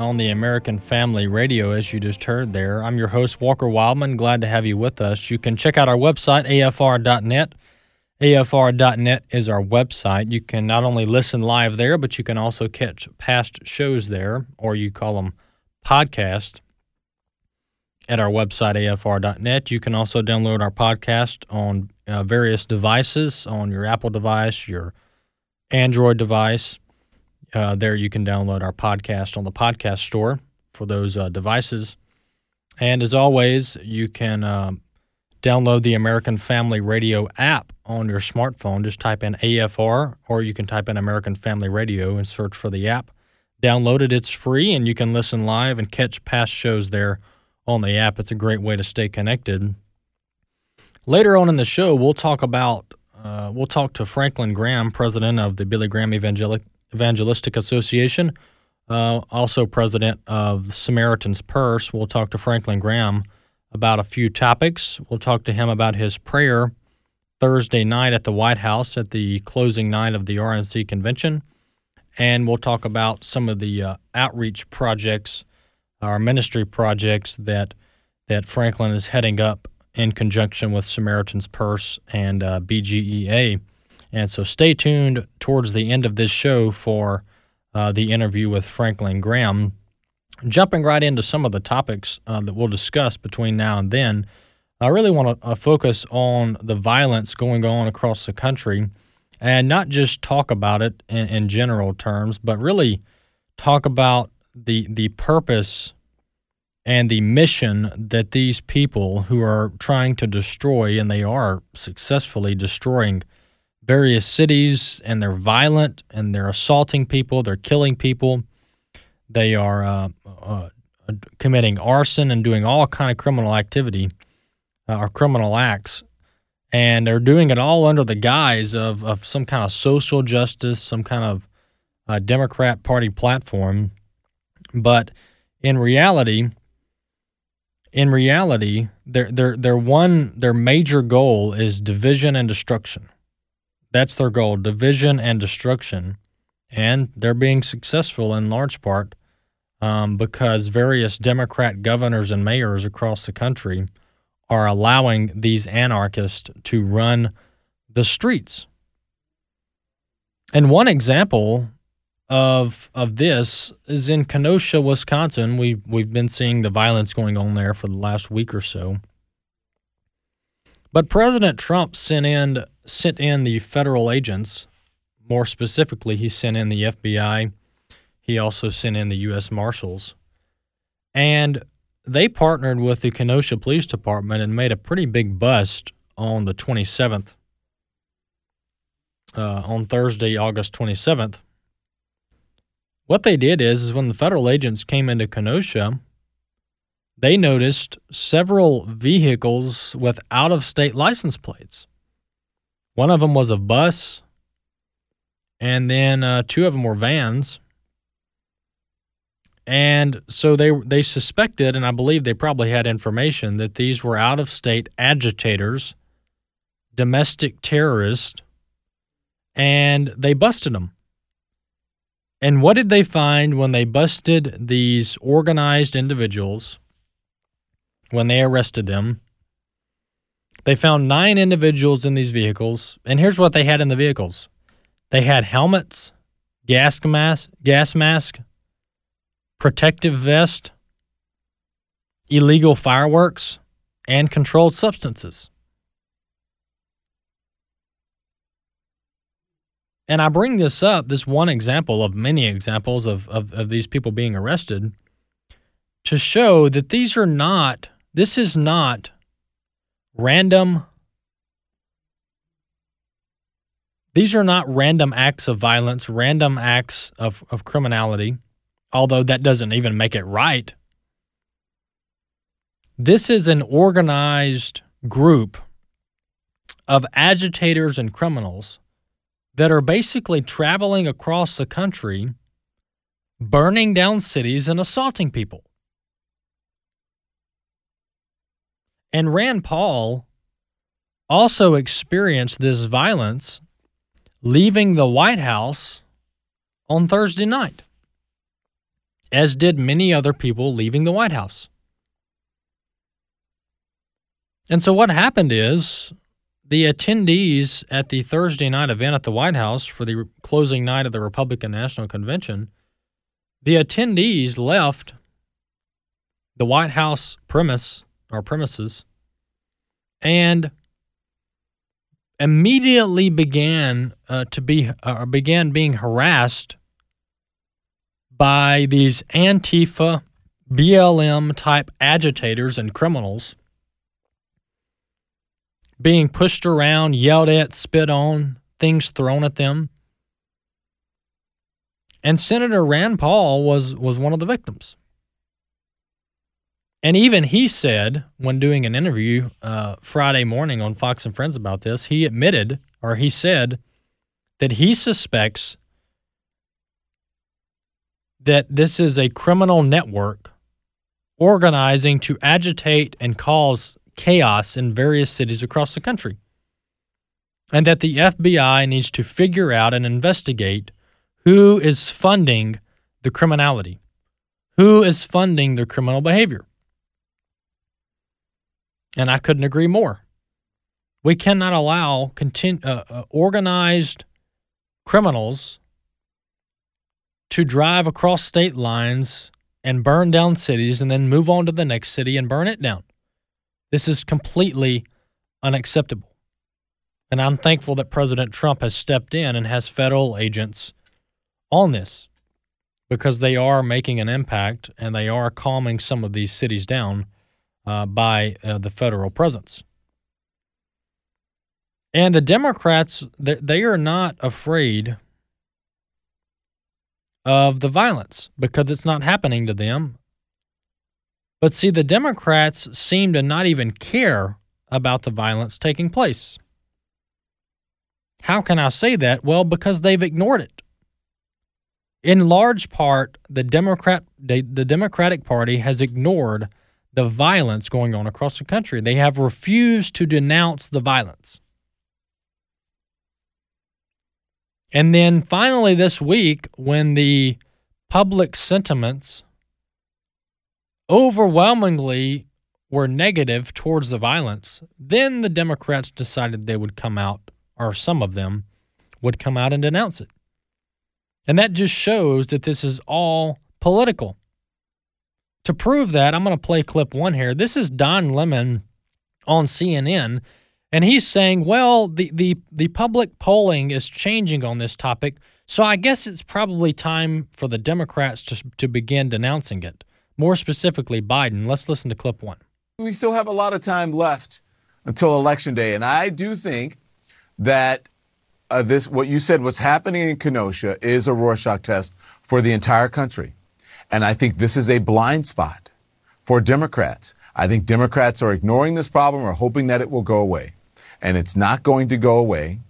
on the American Family Radio, as you just heard there. I'm your host, Walker Wildman. Glad to have you with us. You can check out our website, afr.net. AFR.net is our website. You can not only listen live there, but you can also catch past shows there, or you call them podcast at our website, afr.net. You can also download our podcast on uh, various devices, on your Apple device, your Android device. Uh, there you can download our podcast on the podcast store for those uh, devices. And as always, you can uh, download the American Family Radio app on your smartphone. Just type in AFR or you can type in American Family Radio and search for the app. Download it, it's free, and you can listen live and catch past shows there on the app. It's a great way to stay connected. Later on in the show, we'll talk about uh, we'll talk to Franklin Graham, president of the Billy Graham Evangelic Evangelistic Association, uh, also president of Samaritan's Purse. We'll talk to Franklin Graham about a few topics. We'll talk to him about his prayer Thursday night at the White House at the closing night of the RNC convention. And we'll talk about some of the uh, outreach projects, our ministry projects that that Franklin is heading up in conjunction with Samaritan's Purse and uh, BGEA. And so stay tuned towards the end of this show for uh, the interview with Franklin Graham. Jumping right into some of the topics uh, that we'll discuss between now and then, I really want to uh, focus on the violence going on across the country and not just talk about it in, in general terms, but really talk about the, the purpose and the mission that these people who are trying to destroy, and they are successfully destroying various cities, and they're violent and they're assaulting people, they're killing people, they are uh, uh, committing arson and doing all kind of criminal activity uh, or criminal acts, and they're doing it all under the guise of of some kind of social justice, some kind of uh, Democrat Party platform, but in reality in reality, their their their one their major goal is division and destruction. That's their goal, division and destruction, and they're being successful in large part um, because various Democrat governors and mayors across the country are allowing these anarchists to run the streets. And one example of of this is in Kenosha, Wisconsin. We've we've been seeing the violence going on there for the last week or so. But President Trump sent in sent in the federal agents. More specifically, he sent in the FBI. He also sent in the U.S. Marshals, and they partnered with the Kenosha Police Department and made a pretty big bust on the 27th, uh, on Thursday, August 27th what they did is, is when the federal agents came into Kenosha, they noticed several vehicles with out of state license plates. One of them was a bus, and then uh, two of them were vans. And so they they suspected, and I believe they probably had information that these were out of state agitators, domestic terrorists, and they busted them. And what did they find when they busted these organized individuals, when they arrested them? They found nine individuals in these vehicles. And here's what they had in the vehicles they had helmets, gas mask, gas mask, protective vest, illegal fireworks, and controlled substances. And I bring this up, this one example of many examples of, of, of these people being arrested, to show that these are not, this is not random, these are not random acts of violence, random acts of, of criminality, although that doesn't even make it right. This is an organized group of agitators and criminals that are basically traveling across the country, burning down cities and assaulting people. And Rand Paul also experienced this violence leaving the White House on Thursday night, as did many other people leaving the White House. And so what happened is the attendees at the Thursday night event at the White House for the closing night of the Republican National Convention, the attendees left the White House premise or premises and immediately began uh, to be uh, began being harassed by these Antifa, BLM type agitators and criminals being pushed around, yelled at, spit on, things thrown at them. And Senator Rand Paul was, was one of the victims. And even he said, when doing an interview uh, Friday morning on Fox and Friends about this, he admitted, or he said, that he suspects that this is a criminal network organizing to agitate and cause chaos in various cities across the country. And that the FBI needs to figure out and investigate who is funding the criminality, who is funding the criminal behavior. And I couldn't agree more. We cannot allow uh, uh, organized criminals to drive across state lines and burn down cities and then move on to the next city and burn it down. This is completely unacceptable. And I'm thankful that President Trump has stepped in and has federal agents on this because they are making an impact and they are calming some of these cities down uh, by uh, the federal presence. And the Democrats, they are not afraid of the violence because it's not happening to them. But see, the Democrats seem to not even care about the violence taking place. How can I say that? Well, because they've ignored it. In large part, the Democrat the Democratic Party has ignored the violence going on across the country. They have refused to denounce the violence. And then finally this week when the public sentiments overwhelmingly were negative towards the violence, then the Democrats decided they would come out, or some of them would come out and denounce it. And that just shows that this is all political. To prove that, I'm going to play clip one here. This is Don Lemon on CNN, and he's saying, well, the, the, the public polling is changing on this topic, so I guess it's probably time for the Democrats to, to begin denouncing it more specifically Biden. Let's listen to clip one. We still have a lot of time left until election day, and I do think that uh, this what you said was happening in Kenosha is a Rorschach test for the entire country, and I think this is a blind spot for Democrats. I think Democrats are ignoring this problem or hoping that it will go away, and it's not going to go away,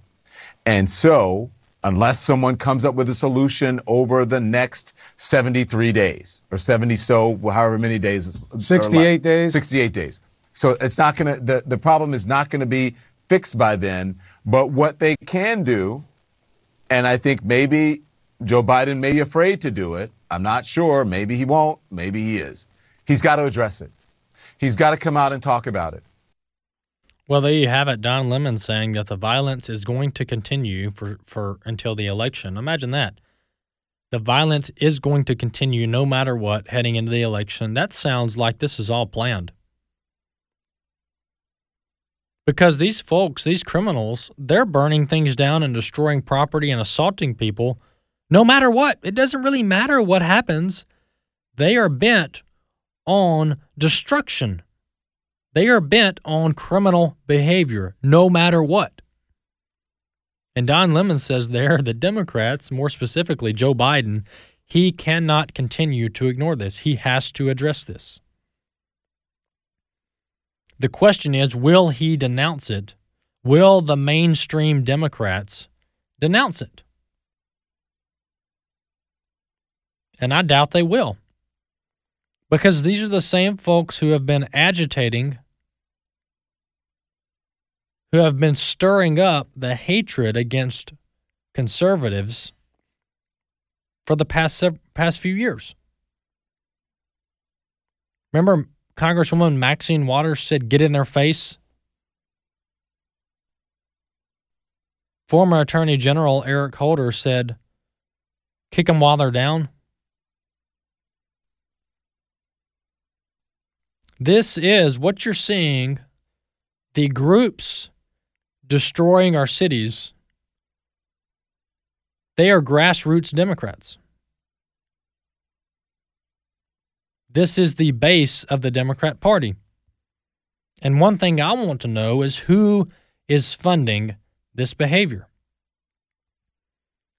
and so unless someone comes up with a solution over the next 73 days or 70 so however many days 68 days? 68 days. So it's not going to the, the problem is not going to be fixed by then. But what they can do and i think maybe joe biden may be afraid to do it i'm not sure maybe he won't maybe he is he's got to address it he's got to come out and talk about it well, there you have it. Don Lemon saying that the violence is going to continue for, for until the election. Imagine that. The violence is going to continue no matter what heading into the election. That sounds like this is all planned. Because these folks, these criminals, they're burning things down and destroying property and assaulting people no matter what. It doesn't really matter what happens. They are bent on destruction. They are bent on criminal behavior no matter what. And Don Lemon says there the Democrats, more specifically Joe Biden, he cannot continue to ignore this. He has to address this. The question is will he denounce it? Will the mainstream Democrats denounce it? And I doubt they will. Because these are the same folks who have been agitating, who have been stirring up the hatred against conservatives for the past past few years. Remember Congresswoman Maxine Waters said get in their face? Former Attorney General Eric Holder said kick them while they're down. This is what you're seeing the groups destroying our cities. They are grassroots Democrats. This is the base of the Democrat Party. And one thing I want to know is who is funding this behavior?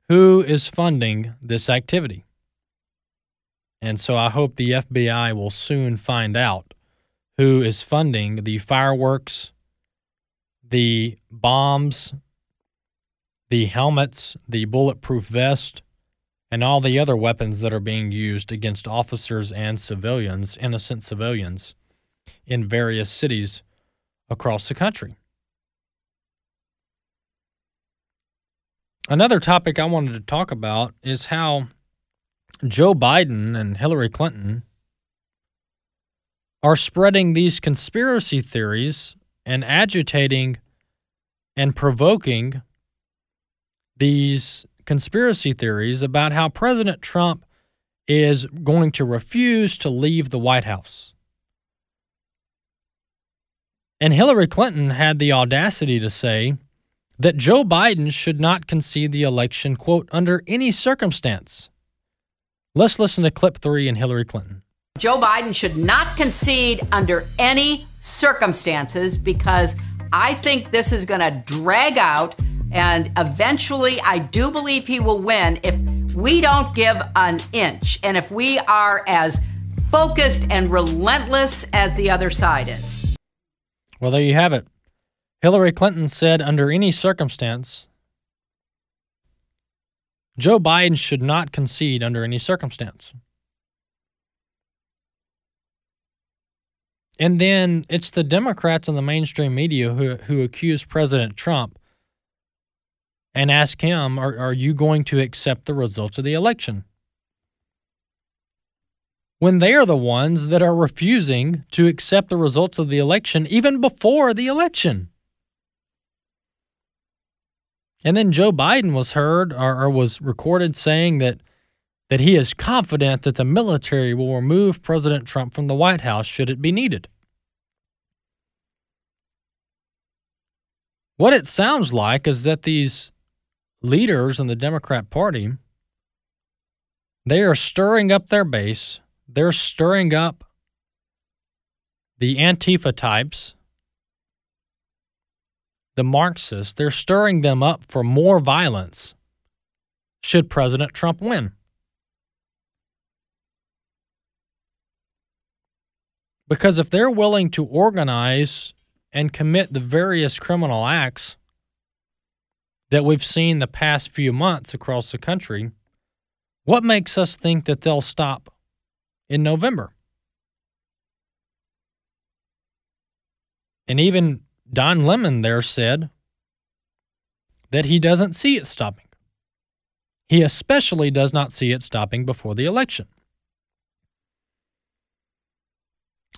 Who is funding this activity? And so I hope the FBI will soon find out who is funding the fireworks, the bombs, the helmets, the bulletproof vest, and all the other weapons that are being used against officers and civilians, innocent civilians, in various cities across the country. Another topic I wanted to talk about is how Joe Biden and Hillary Clinton are spreading these conspiracy theories and agitating and provoking these conspiracy theories about how President Trump is going to refuse to leave the White House. And Hillary Clinton had the audacity to say that Joe Biden should not concede the election, quote, under any circumstance. Let's listen to clip three in Hillary Clinton. Joe Biden should not concede under any circumstances because I think this is going to drag out. And eventually, I do believe he will win if we don't give an inch and if we are as focused and relentless as the other side is. Well, there you have it. Hillary Clinton said under any circumstance, Joe Biden should not concede under any circumstance. And then it's the Democrats and the mainstream media who, who accuse President Trump and ask him, are, are you going to accept the results of the election? When they are the ones that are refusing to accept the results of the election even before the election. And then Joe Biden was heard or, or was recorded saying that that he is confident that the military will remove President Trump from the White House should it be needed. What it sounds like is that these leaders in the Democrat Party they are stirring up their base. They're stirring up the Antifa types, the Marxists. They're stirring them up for more violence should President Trump win. Because if they're willing to organize and commit the various criminal acts that we've seen the past few months across the country, what makes us think that they'll stop in November? And even Don Lemon there said that he doesn't see it stopping. He especially does not see it stopping before the election.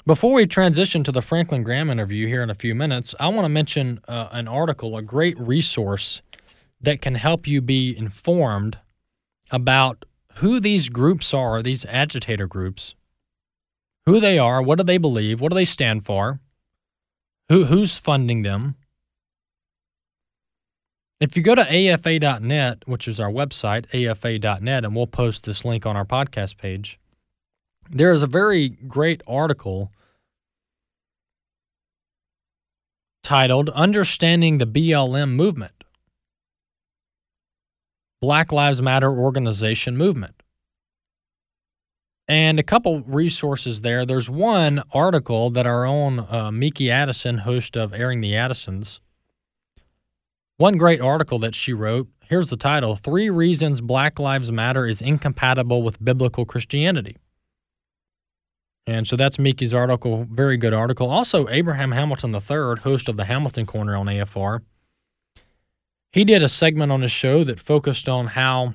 Before we transition to the Franklin Graham interview here in a few minutes, I want to mention uh, an article, a great resource that can help you be informed about who these groups are, these agitator groups, who they are, what do they believe, what do they stand for, who, who's funding them, If you go to afa.net, which is our website, afa.net, and we'll post this link on our podcast page, there is a very great article titled Understanding the BLM Movement Black Lives Matter Organization Movement. And a couple resources there. There's one article that our own uh, Miki Addison, host of Airing the Addisons, one great article that she wrote. Here's the title Three Reasons Black Lives Matter is Incompatible with Biblical Christianity. And so that's Miki's article, very good article. Also, Abraham Hamilton III, host of the Hamilton Corner on AFR, he did a segment on his show that focused on how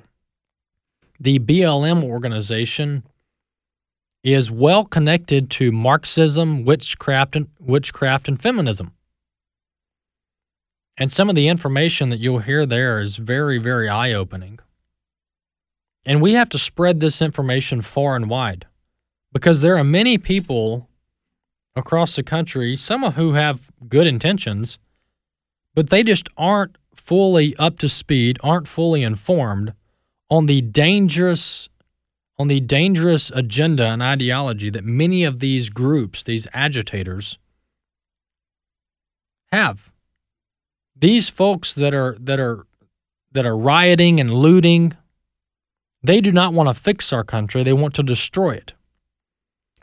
the BLM organization is well connected to Marxism, witchcraft, and, witchcraft, and feminism. And some of the information that you'll hear there is very, very eye opening. And we have to spread this information far and wide because there are many people across the country, some of who have good intentions, but they just aren't fully up to speed, aren't fully informed on the dangerous on the dangerous agenda and ideology that many of these groups, these agitators, have. These folks that are that are that are rioting and looting, they do not want to fix our country, they want to destroy it.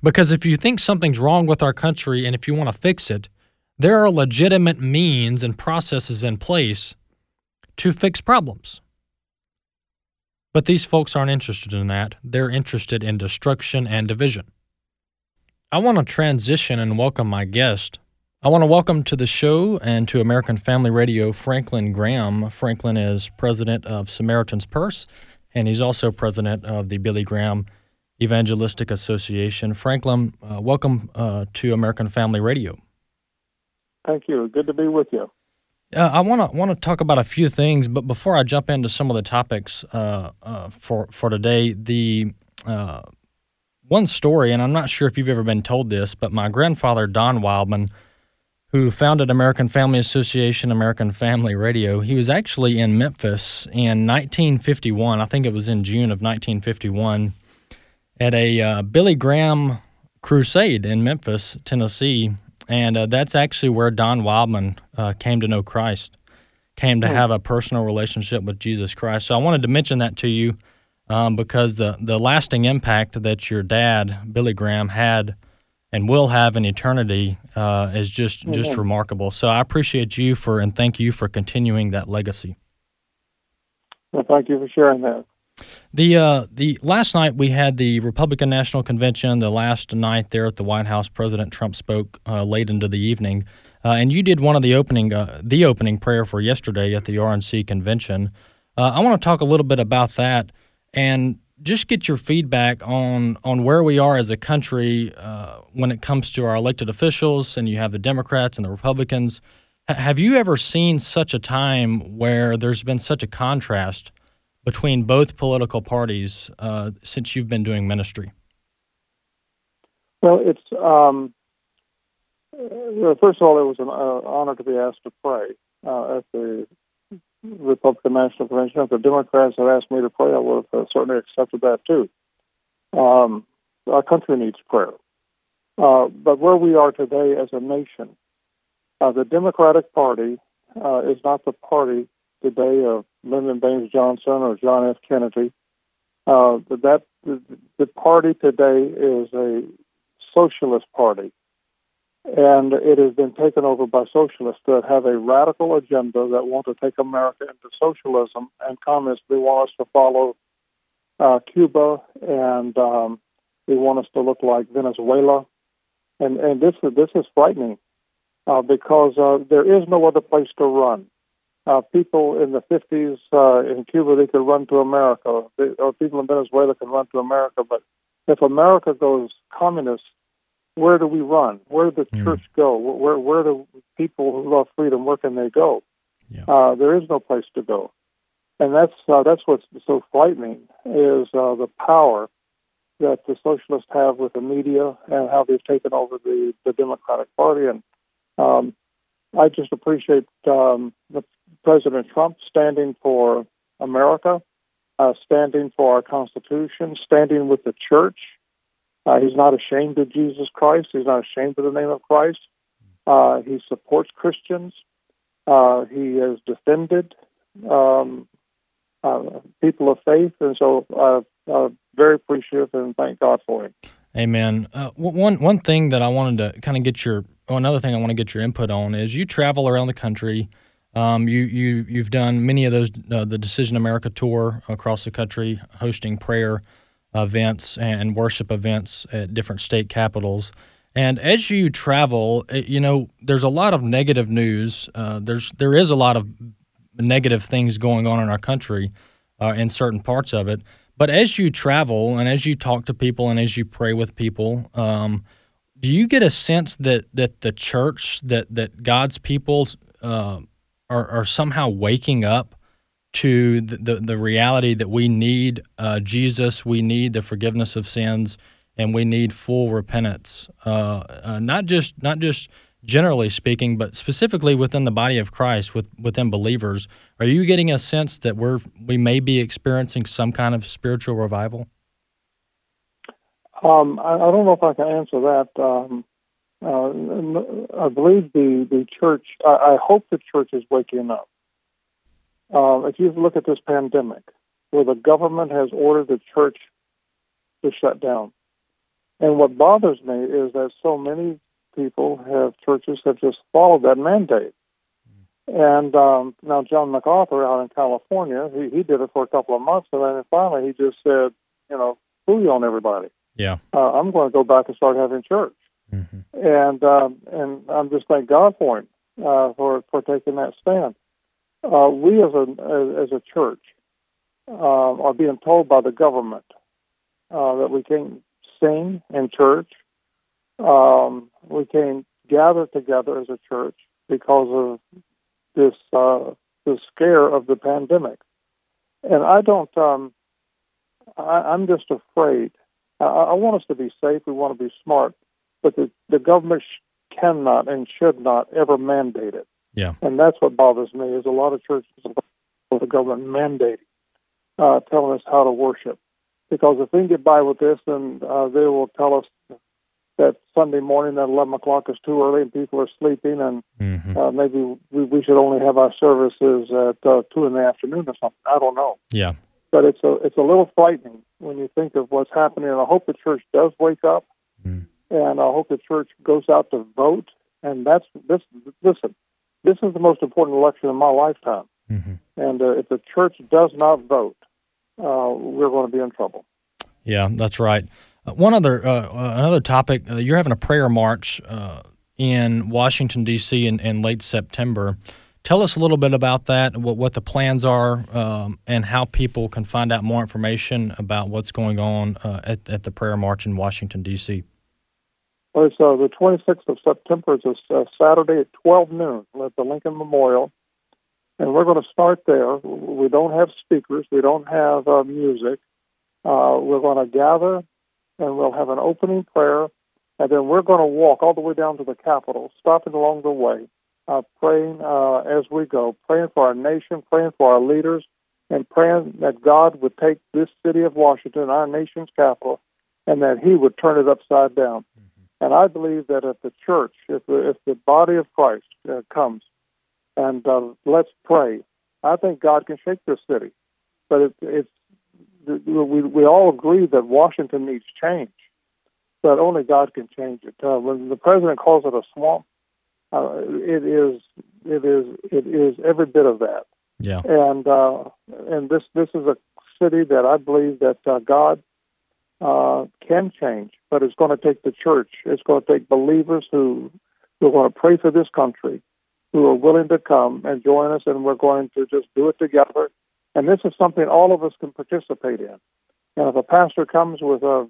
Because if you think something's wrong with our country and if you want to fix it, there are legitimate means and processes in place to fix problems. But these folks aren't interested in that. They're interested in destruction and division. I want to transition and welcome my guest. I want to welcome to the show and to American Family Radio Franklin Graham. Franklin is president of Samaritan's Purse, and he's also president of the Billy Graham Evangelistic Association. Franklin, uh, welcome uh, to American Family Radio. Thank you. Good to be with you. Uh, I want to want to talk about a few things, but before I jump into some of the topics uh, uh, for for today, the uh, one story, and I'm not sure if you've ever been told this, but my grandfather Don Wildman, who founded American Family Association, American Family Radio, he was actually in Memphis in 1951. I think it was in June of 1951 at a uh, Billy Graham crusade in Memphis, Tennessee, and uh, that's actually where Don Wildman uh, came to know Christ, came to hmm. have a personal relationship with Jesus Christ. So I wanted to mention that to you um, because the the lasting impact that your dad Billy Graham had and will have in eternity uh, is just mm-hmm. just remarkable. So I appreciate you for and thank you for continuing that legacy. Well, thank you for sharing that. The uh, the last night we had the Republican National Convention. The last night there at the White House, President Trump spoke uh, late into the evening, uh, and you did one of the opening uh, the opening prayer for yesterday at the RNC convention. Uh, I want to talk a little bit about that and just get your feedback on on where we are as a country uh, when it comes to our elected officials. And you have the Democrats and the Republicans. H- have you ever seen such a time where there's been such a contrast? Between both political parties uh, since you've been doing ministry? Well, it's um, well, first of all, it was an uh, honor to be asked to pray uh, at the Republican National Convention. If the Democrats had asked me to pray, I would have uh, certainly accepted that too. Um, our country needs prayer. Uh, but where we are today as a nation, uh, the Democratic Party is not the party today of Lyndon Baines Johnson or John F. Kennedy. Uh, that the, the party today is a socialist party, and it has been taken over by socialists that have a radical agenda that want to take America into socialism and communism. They want us to follow uh, Cuba, and um, they want us to look like Venezuela, and and this is this is frightening uh, because uh, there is no other place to run uh, people in the 50s uh, in Cuba, they could run to America, they, or people in Venezuela can run to America. But if America goes communist, where do we run? Where does the mm. church go? Where where do people who love freedom where can they go? Yeah. Uh, there is no place to go, and that's uh, that's what's so frightening is uh, the power that the socialists have with the media and how they've taken over the the Democratic Party and um, I just appreciate um, President Trump standing for America, uh, standing for our Constitution, standing with the church. Uh, he's not ashamed of Jesus Christ. He's not ashamed of the name of Christ. Uh, he supports Christians. Uh, he has defended um, uh, people of faith, and so uh, very appreciative and thank God for him. Amen. one one thing that I wanted to kind of get your oh, another thing I want to get your input on is you travel around the country. Um, you you you've done many of those uh, the Decision America tour across the country, hosting prayer events and worship events at different state capitals. And as you travel, eh, you know there's a lot of negative news. Uh, there's there is a lot of negative things going on in our country, uh, in certain parts of it. But as you travel and as you talk to people and as you pray with people, um, do you get a sense that that the church that that God's people uh, are are somehow waking up to the, the, the reality that we need uh, Jesus, we need the forgiveness of sins, and we need full repentance. Uh, uh, not just not just generally speaking, but specifically within the body of Christ, with within believers. Are you getting a sense that we're we may be experiencing some kind of spiritual revival? Um, I, I, don't know if I can answer that. Um, uh, I believe the the church. I, I, hope the church is waking up. Uh, if you look at this pandemic, where the government has ordered the church to shut down, and what bothers me is that so many people have churches have just followed that mandate. And um, now John MacArthur out in California, he, he did it for a couple of months, and then finally he just said, you know, you on everybody. Yeah, uh, I'm going to go back and start having church. Mm-hmm. And um, and I'm just thank God for him uh, for for taking that stand. Uh, we as a as a church uh, are being told by the government uh, that we can't sing in church, um, we can't gather together as a church because of this uh, the scare of the pandemic. And I don't. Um, I, am just afraid. I, I, want us to be safe. We want to be smart, but the the government sh- cannot and should not ever mandate it. Yeah. And that's what bothers me. Is a lot of churches with the government mandating, uh, telling us how to worship. Because if we can get by with this, then uh, they will tell us that Sunday morning at 11 o'clock is too early and people are sleeping, and mm-hmm. uh, maybe we, we should only have our services at uh, two in the afternoon or something. I don't know. Yeah. But it's a it's a little frightening when you think of what's happening. And I hope the church does wake up, mm. and I hope the church goes out to vote. And that's this. Listen, this is the most important election in my lifetime. Mm-hmm. And uh, if the church does not vote, uh, we're going to be in trouble. Yeah, that's right. Uh, one other uh, uh, another topic. Uh, you're having a prayer march uh, in Washington D.C. In, in, late September. Tell us a little bit about that. What, what the plans are, um, and how people can find out more information about what's going on uh, at, at the prayer march in Washington D.C. Well, it's the 26th of September. It's a Saturday at 12 noon at the Lincoln Memorial, and we're going to start there. We don't have speakers. We don't have music. we're going to gather and we'll have an opening prayer, and then we're going to walk all the way down to the Capitol, stopping along the way, uh, praying uh, as we go, praying for our nation, praying for our leaders, and praying that God would take this city of Washington, our nation's capital, and that He would turn it upside down. Mm-hmm. And I believe that if the church, if the, if the body of Christ uh, comes and uh, let's pray, I think God can shake this city. But it, it's we we all agree that Washington needs change, but only God can change it. Uh, when the president calls it a swamp, uh, it is it is it is every bit of that. Yeah. And uh, and this this is a city that I believe that uh, God uh, can change, but it's going to take the church. It's going to take believers who who are going to pray for this country, who are willing to come and join us, and we're going to just do it together and this is something all of us can participate in. And if a pastor comes with uh,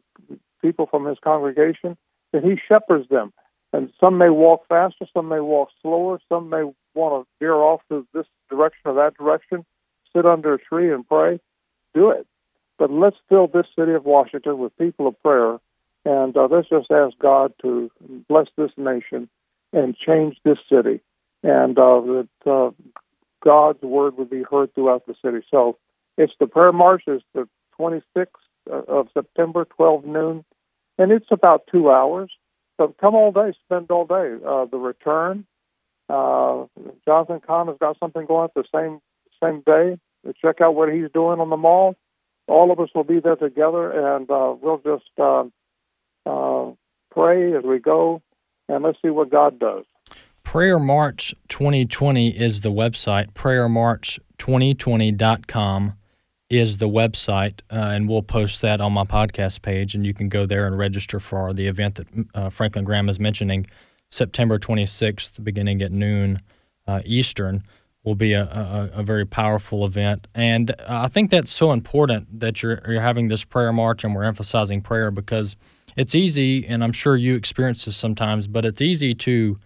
people from his congregation, then he shepherds them. And some may walk faster, some may walk slower, some may want to veer off to this direction or that direction, sit under a tree and pray. Do it. But let's fill this city of Washington with people of prayer, and uh, let's just ask God to bless this nation and change this city and uh, that uh, God's word would be heard throughout the city. So it's the prayer march is the 26th of September, 12 noon, and it's about two hours. So come all day, spend all day. Uh, the return, uh, Jonathan Cahn has got something going the same same day. Check out what he's doing on the mall. All of us will be there together, and uh, we'll just uh, uh, pray as we go, and let's see what God does. Prayer March 2020 is the website. PrayerMarch2020.com is the website, uh, and we'll post that on my podcast page, and you can go there and register for the event that uh, Franklin Graham is mentioning, September 26th, beginning at noon uh, Eastern. Will be a, a, a, very powerful event, and I think that's so important that you're you're having this prayer march, and we're emphasizing prayer because it's easy, and I'm sure you experience this sometimes, but it's easy to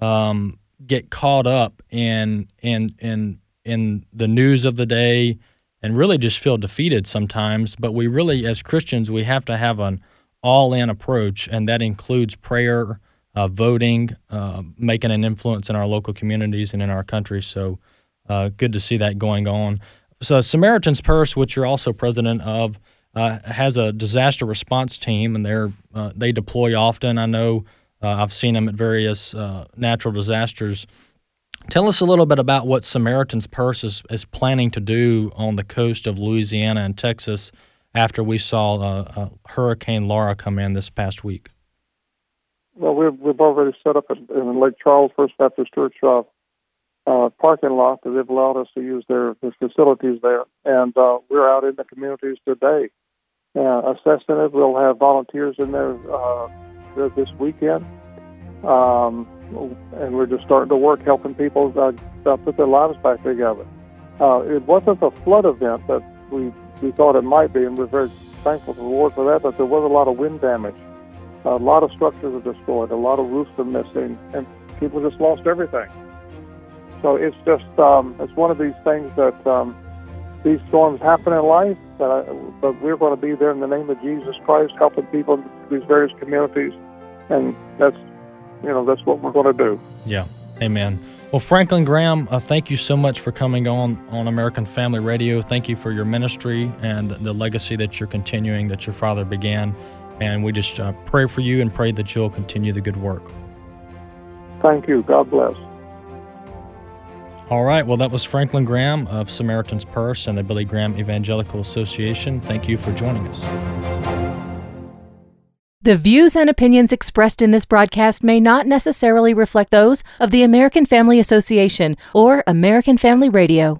um, get caught up in in in in the news of the day and really just feel defeated sometimes. But we really, as Christians, we have to have an all in approach, and that includes prayer, uh, voting, uh, making an influence in our local communities and in our country. So uh, good to see that going on. So, Samaritan's Purse, which you're also president of, uh, has a disaster response team, and they're uh, they deploy often. I know uh, I've seen them at various natural disasters Tell us a little bit about what Samaritan's Purse is, is planning to do on the coast of Louisiana and Texas after we saw uh, uh, Hurricane Laura come in this past week. Well, we've, we've already set up in, Lake Charles First Baptist Church uh, uh, parking lot that they've allowed us to use their, their facilities there. And uh, we're out in the communities today uh, assessing it. We'll have volunteers in there uh, this weekend. Um, and we're just starting to work helping people uh, uh, put their lives back together. Uh, it wasn't a flood event that we we thought it might be, and we're very thankful to the Lord for that. But there was a lot of wind damage, a lot of structures are destroyed, a lot of roofs are missing, and people just lost everything. So it's just um, it's one of these things that um, these storms happen in life, but, I, but we're going to be there in the name of Jesus Christ, helping people in these various communities, and that's you know, that's what we're going to do. Yeah. Amen. Well, Franklin Graham, uh, thank you so much for coming on on American Family Radio. Thank you for your ministry and the legacy that you're continuing, that your father began. And we just uh, pray for you and pray that you'll continue the good work. Thank you. God bless. All right. Well, that was Franklin Graham of Samaritan's Purse and the Billy Graham Evangelical Association. Thank you for joining us. The views and opinions expressed in this broadcast may not necessarily reflect those of the American Family Association or American Family Radio.